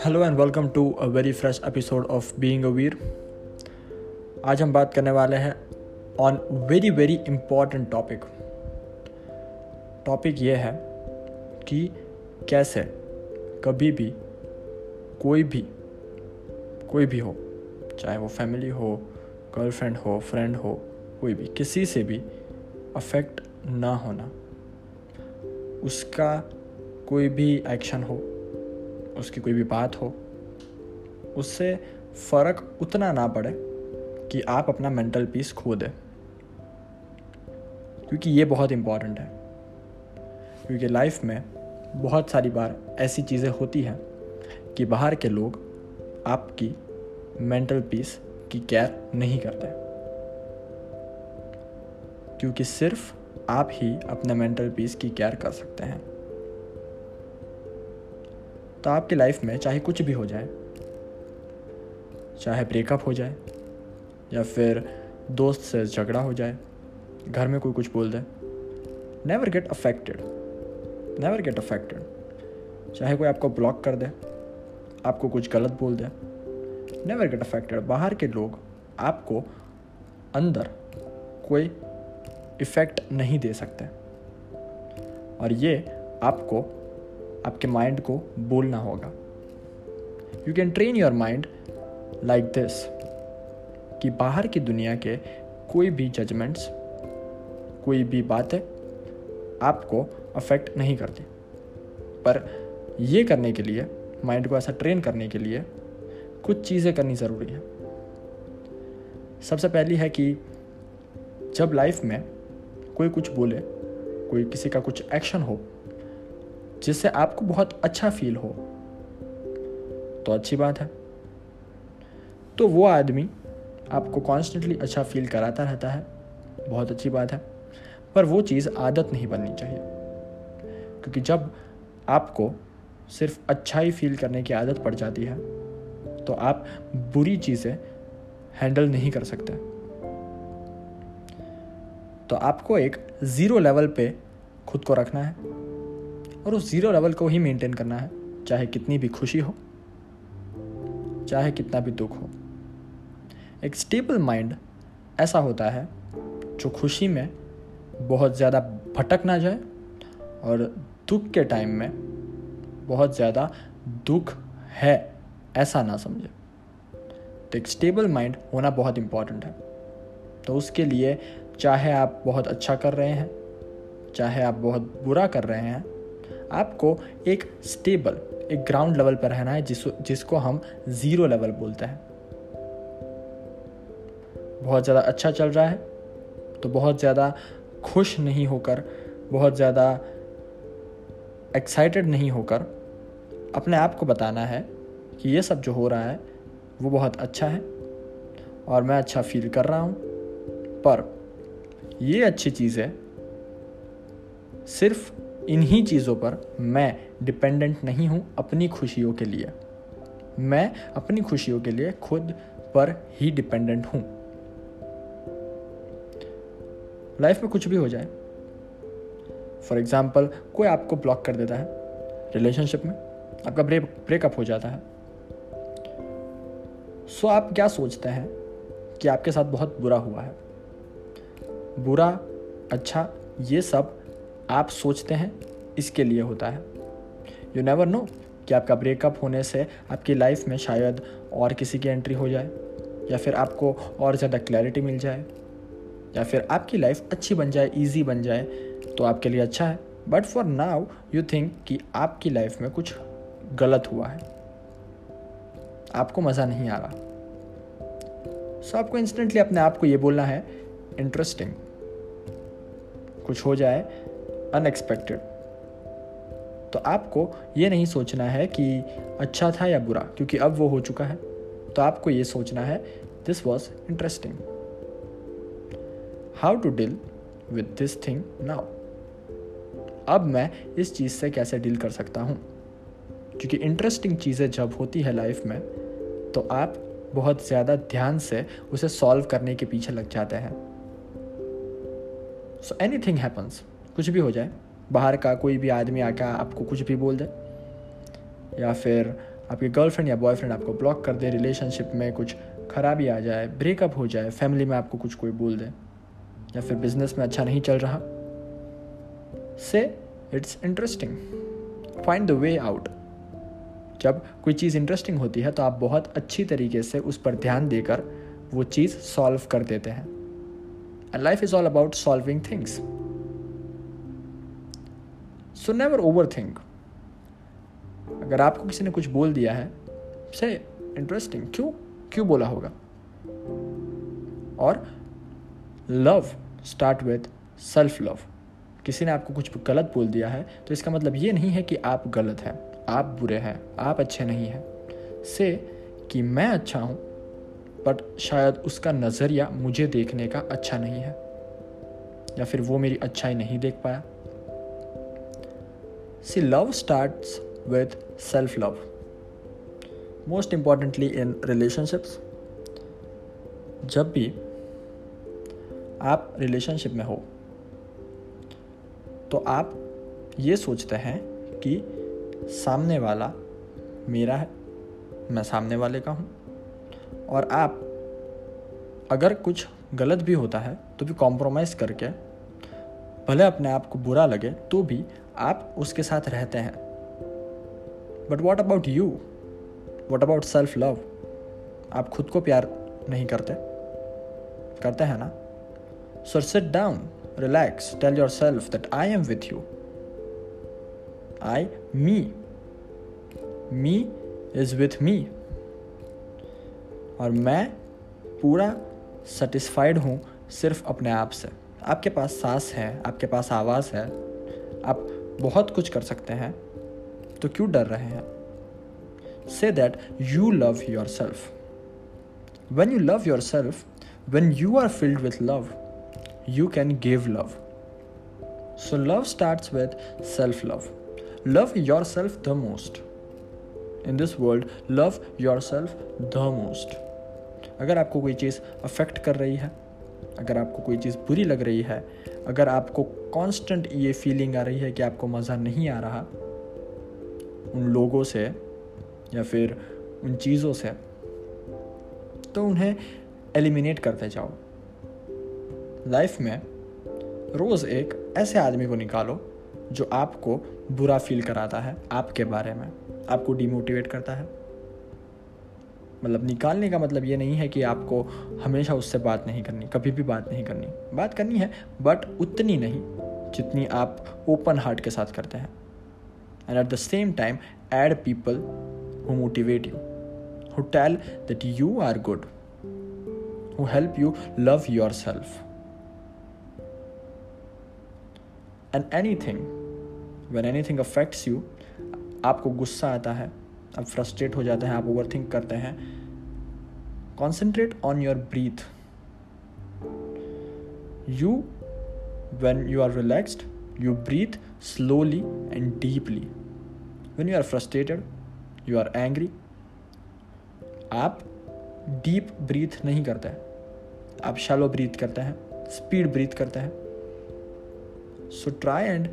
Hello and welcome to a very fresh episode of being a Veer आज हम बात करने वाले हैं on very very important topic topic ये है कि कैसे कभी भी, कोई भी कोई भी हो, चाहे वो फैमिली हो गर्लफ्रेंड हो फ्रेंड हो, कोई भी, किसी से भी अफेक्ट ना होना। उसका कोई भी एक्शन हो उसकी कोई भी बात हो, उससे फ़र्क उतना ना पड़े कि आप अपना मेंटल पीस खो दें। क्योंकि ये बहुत इंपॉर्टेंट है। क्योंकि लाइफ में बहुत सारी बार ऐसी चीज़ें होती हैं कि बाहर के लोग आपकी मेंटल पीस की केयर नहीं करते। क्योंकि सिर्फ़ आप ही अपने मेंटल पीस की केयर कर सकते हैं। तो आपकी लाइफ में चाहे कुछ भी हो जाए, चाहे ब्रेकअप हो जाए, या फिर दोस्त से झगड़ा हो जाए, घर में कोई कुछ बोल दे never get affected never get affected चाहे कोई आपको ब्लॉक कर दे, आपको कुछ गलत बोल दे नेवर गेट अफेक्टेड बाहर के लोग आपको अंदर कोई इफ़ेक्ट नहीं दे सकते। और ये आपको आपके माइंड को बोलना होगा। You can train your mind like this कि बाहर की दुनिया के कोई भी जजमेंट्स कोई भी बातें आपको अफेक्ट नहीं करती। पर ये करने के लिए माइंड को ऐसा ट्रेन करने के लिए कुछ चीज़ें करनी ज़रूरी है। सबसे पहली है कि जब लाइफ में कोई कुछ बोले, कोई किसी का कुछ एक्शन हो जिससे आपको बहुत अच्छा फील हो। तो अच्छी बात है। तो वो आदमी आपको कॉन्स्टेंटली अच्छा फील कराता रहता है। बहुत अच्छी बात है। पर वो चीज़ आदत नहीं बननी चाहिए। क्योंकि जब आपको सिर्फ़ अच्छा ही फील करने की आदत पड़ जाती है तो आप बुरी चीज़ें हैंडल नहीं कर सकते। तो आपको एक ज़ीरो लेवल पे खुद को रखना है। और उस ज़ीरो लेवल को ही मेंटेन करना है, चाहे कितनी भी खुशी हो, चाहे कितना भी दुख हो। एक स्टेबल माइंड ऐसा होता है, जो खुशी में बहुत ज़्यादा भटक ना जाए और दुख के टाइम में बहुत ज़्यादा दुख है, ऐसा ना समझे। तो एक स्टेबल माइंड होना बहुत इंपॉर्टेंट है। तो उसके लिए चाहे आप बहुत अच्छा कर रहे हैं, चाहे आप बहुत बुरा कर रहे हैं आपको एक स्टेबल एक ग्राउंड लेवल पर रहना है, जिस, जिसको हम ज़ीरो लेवल बोलते हैं। बहुत ज़्यादा अच्छा चल रहा है तो बहुत ज़्यादा खुश नहीं होकर, बहुत ज़्यादा एक्साइटेड नहीं होकर अपने आप को बताना है कि ये सब जो हो रहा है, वो बहुत अच्छा है और मैं अच्छा फील कर रहा हूँ। पर ये अच्छी चीज़ें सिर्फ़ इन्हीं चीज़ों पर मैं डिपेंडेंट नहीं हूँ अपनी खुशियों के लिए। मैं अपनी खुशियों के लिए खुद पर ही डिपेंडेंट हूँ। लाइफ में कुछ भी हो जाए फॉर एग्ज़ाम्पल कोई आपको ब्लॉक कर देता है रिलेशनशिप में आपका ब्रेक ब्रेकअप हो जाता है सो आप क्या सोचते हैं कि आपके साथ बहुत बुरा हुआ है? बुरा अच्छा ये सब आप सोचते हैं इसके लिए होता है। यू नेवर नो कि आपका ब्रेकअप होने से आपकी लाइफ में शायद और किसी की एंट्री हो जाए या फिर आपको और ज़्यादा क्लैरिटी मिल जाए या फिर आपकी लाइफ अच्छी बन जाए इजी बन जाए तो आपके लिए अच्छा है। But for now you think कि आपकी लाइफ में कुछ गलत हुआ है। आपको मज़ा नहीं आ रहा। सो so, आपको इंस्टेंटली अपने आप को ये बोलना है इंटरेस्टिंग कुछ हो जाए अनएक्सपेक्टेड तो आपको ये नहीं सोचना है कि अच्छा था या बुरा, क्योंकि अब वो हो चुका है। तो आपको ये सोचना है this was interesting how to deal with this thing now अब मैं इस चीज़ से कैसे डील कर सकता हूँ? क्योंकि इंटरेस्टिंग चीज़ें जब होती है लाइफ में तो आप बहुत ज़्यादा ध्यान से उसे सॉल्व करने के पीछे लग जाते हैं। सो एनी थिंग हैपन्स कुछ भी हो जाए, बाहर का कोई भी आदमी आकर आपको कुछ भी बोल दे, या फिर आपके गर्लफ्रेंड या बॉयफ्रेंड आपको ब्लॉक कर दे रिलेशनशिप में कुछ खराबी आ जाए ब्रेकअप हो जाए फैमिली में आपको कुछ कोई बोल दे, या फिर बिज़नेस में अच्छा नहीं चल रहा, say it's interesting find the way out जब कोई चीज़ इंटरेस्टिंग होती है तो आप बहुत अच्छी तरीके से उस पर ध्यान देकर वो चीज़ सॉल्व कर देते हैं. Life is all about solving things so never overthink अगर आपको किसी ने कुछ बोल दिया है से इंटरेस्टिंग क्यों? क्यों बोला होगा? और love start with self love किसी ने आपको कुछ गलत बोल दिया है तो इसका मतलब ये नहीं है कि आप गलत हैं, आप बुरे हैं, आप अच्छे नहीं हैं। से कि मैं अच्छा हूँ बट शायद उसका नज़रिया मुझे देखने का अच्छा नहीं है, या फिर वो मेरी अच्छाई नहीं देख पाया। See love start with self love most importantly in relationships जब भी आप रिलेशनशिप में हो तो आप ये सोचते हैं कि सामने वाला मेरा है, मैं सामने वाले का हूँ। और आप अगर कुछ गलत भी होता है तो भी कॉम्प्रोमाइज़ करके भले अपने आप को बुरा लगे तो भी आप उसके साथ रहते हैं। But what about you what about self love आप खुद को प्यार नहीं करते? करते हैं ना? So sit down relax tell yourself that I am with you I me me is with me और मैं पूरा सेटिस्फाइड हूँ सिर्फ़ अपने आप से। आपके पास सांस है, आपके पास आवाज़ है, आप बहुत कुछ कर सकते हैं तो क्यों डर रहे हैं? Say that you love yourself when you love yourself when you are filled with love you can give love so love start with self love love yourself the most in this world love yourself the most अगर आपको कोई चीज़ affect कर रही है अगर आपको कोई चीज़ बुरी लग रही है, अगर आपको कांस्टेंट ये फीलिंग आ रही है कि आपको मज़ा नहीं आ रहा, उन लोगों से या फिर उन चीज़ों से तो उन्हें एलिमिनेट करते जाओ। लाइफ में रोज़ एक ऐसे आदमी को निकालो जो आपको बुरा फील कराता है, आपके बारे में, आपको डिमोटिवेट करता है। मतलब निकालने का मतलब ये नहीं है कि आपको हमेशा उससे बात नहीं करनी, कभी भी बात नहीं करनी। बात करनी है बट उतनी नहीं जितनी आप ओपन हार्ट के साथ करते हैं। And at the same time add people who motivate you who tell that you are good who help you love yourself and anything when anything affects you आपको गुस्सा आता है आप फ्रस्ट्रेट हो जाते हैं, आप ओवर थिंक करते हैं। Concentrate on your breath you when you are relaxed you breathe slowly and deeply when you are frustrated you are angry आप डीप ब्रीथ नहीं करते। हैं आप शैलो ब्रीथ करते हैं स्पीड ब्रीथ करते हैं। So try and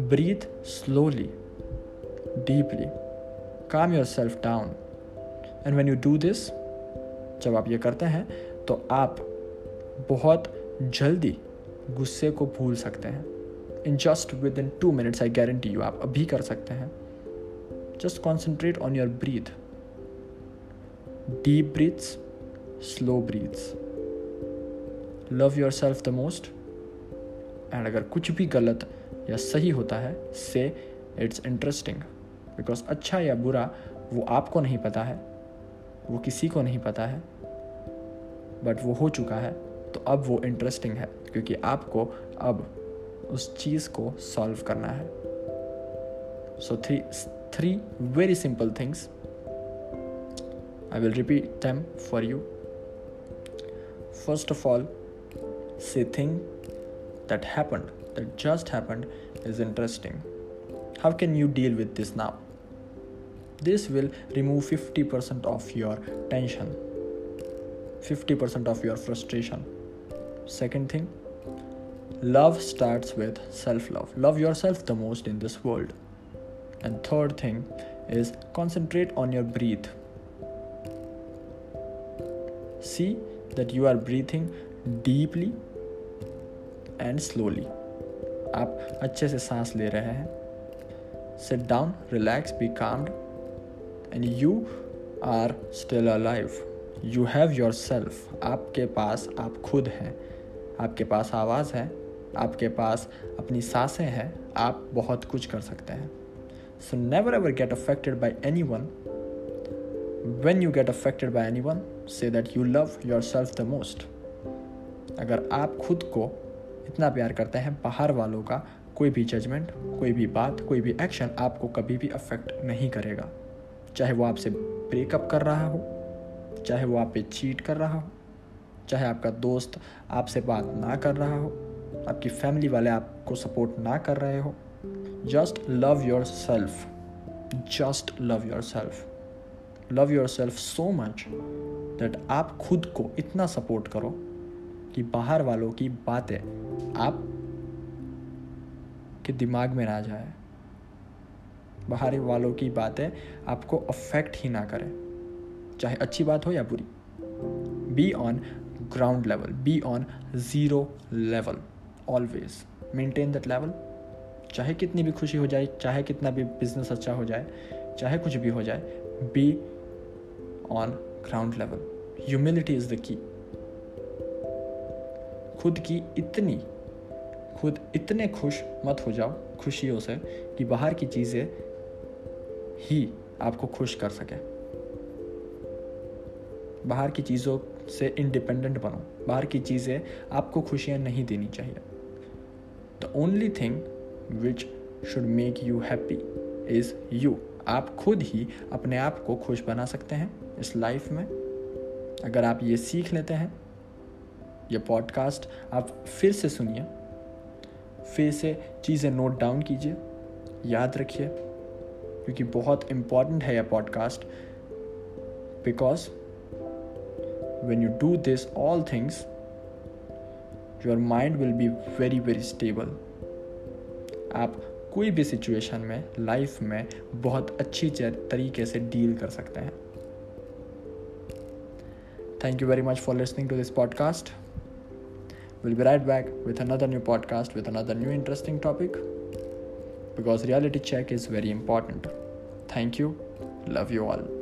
breathe slowly deeply calm yourself down and when you do this जब आप ये करते हैं तो आप बहुत जल्दी गुस्से को भूल सकते हैं। In just within two minutes I guarantee you आप अभी कर सकते हैं। Just concentrate on your breath deep breaths slow breaths love yourself the most and अगर कुछ भी गलत या सही होता है से इट्स इंटरेस्टिंग बिकॉज़ अच्छा या बुरा वो आपको नहीं पता है, वो किसी को नहीं पता है बट वो हो चुका है तो अब वो इंटरेस्टिंग है, क्योंकि आपको अब उस चीज़ को सॉल्व करना है। So three three very simple things I will repeat them for you first of all say thing that happened that just happened is interesting how can you deal with this now this will remove 50% of your tension 50% of your frustration second thing love starts with self love love yourself the most in this world and third thing is concentrate on your breathe. See that you are breathing deeply and slowly. आप अच्छे से सांस ले रहे हैं Sit down, relax, be calmed, and you are still alive. You have yourself. आपके पास आप खुद हैं। आपके पास आवाज़ है। आपके पास अपनी साँसें हैं। आप बहुत कुछ कर सकते हैं। So never ever get affected by anyone when you get affected by anyone say that you love yourself the most अगर आप खुद को इतना प्यार करते हैं बाहर वालों का कोई भी जजमेंट कोई भी बात कोई भी एक्शन आपको कभी भी अफेक्ट नहीं करेगा। चाहे वो आपसे ब्रेकअप कर रहा हो, चाहे वो आप पे चीट कर रहा हो, चाहे आपका दोस्त आपसे बात ना कर रहा हो, आपकी फैमिली वाले आपको सपोर्ट ना कर रहे हो just love yourself just love yourself love yourself so much that आप खुद को इतना सपोर्ट करो कि बाहर वालों की बातें आप के दिमाग में ना जाए। बाहर वालों की बातें आपको अफेक्ट ही ना करें। चाहे अच्छी बात हो या बुरी। Be on ground level be on zero level always maintain that level चाहे कितनी भी खुशी हो जाए, चाहे कितना भी बिज़नेस अच्छा हो जाए, चाहे कुछ भी हो जाए be on ground level humility is the key खुद की इतनी, खुद इतने खुश मत हो जाओ खुशियों से कि बाहर की चीज़ें ही आपको खुश कर सके। बाहर की चीज़ों से इंडिपेंडेंट बनो। बाहर की चीज़ें आपको खुशियाँ नहीं देनी चाहिए। The only thing which should make you happy is you आप खुद ही अपने आप को खुश बना सकते हैं इस लाइफ में। अगर आप ये सीख लेते हैं, ये पॉडकास्ट आप फिर से सुनिए। फिर से चीज़ें नोट डाउन कीजिए। याद रखिए। क्योंकि बहुत इंपॉर्टेंट है यह podcast because when you do this all things your mind will be very very stable आप कोई भी सिचुएशन में लाइफ में बहुत अच्छी तरीके से डील कर सकते हैं। Thank you very much for listening to this podcast will be right back with another new podcast with another new interesting topic. Because reality check is very important. Thank you. Love you all.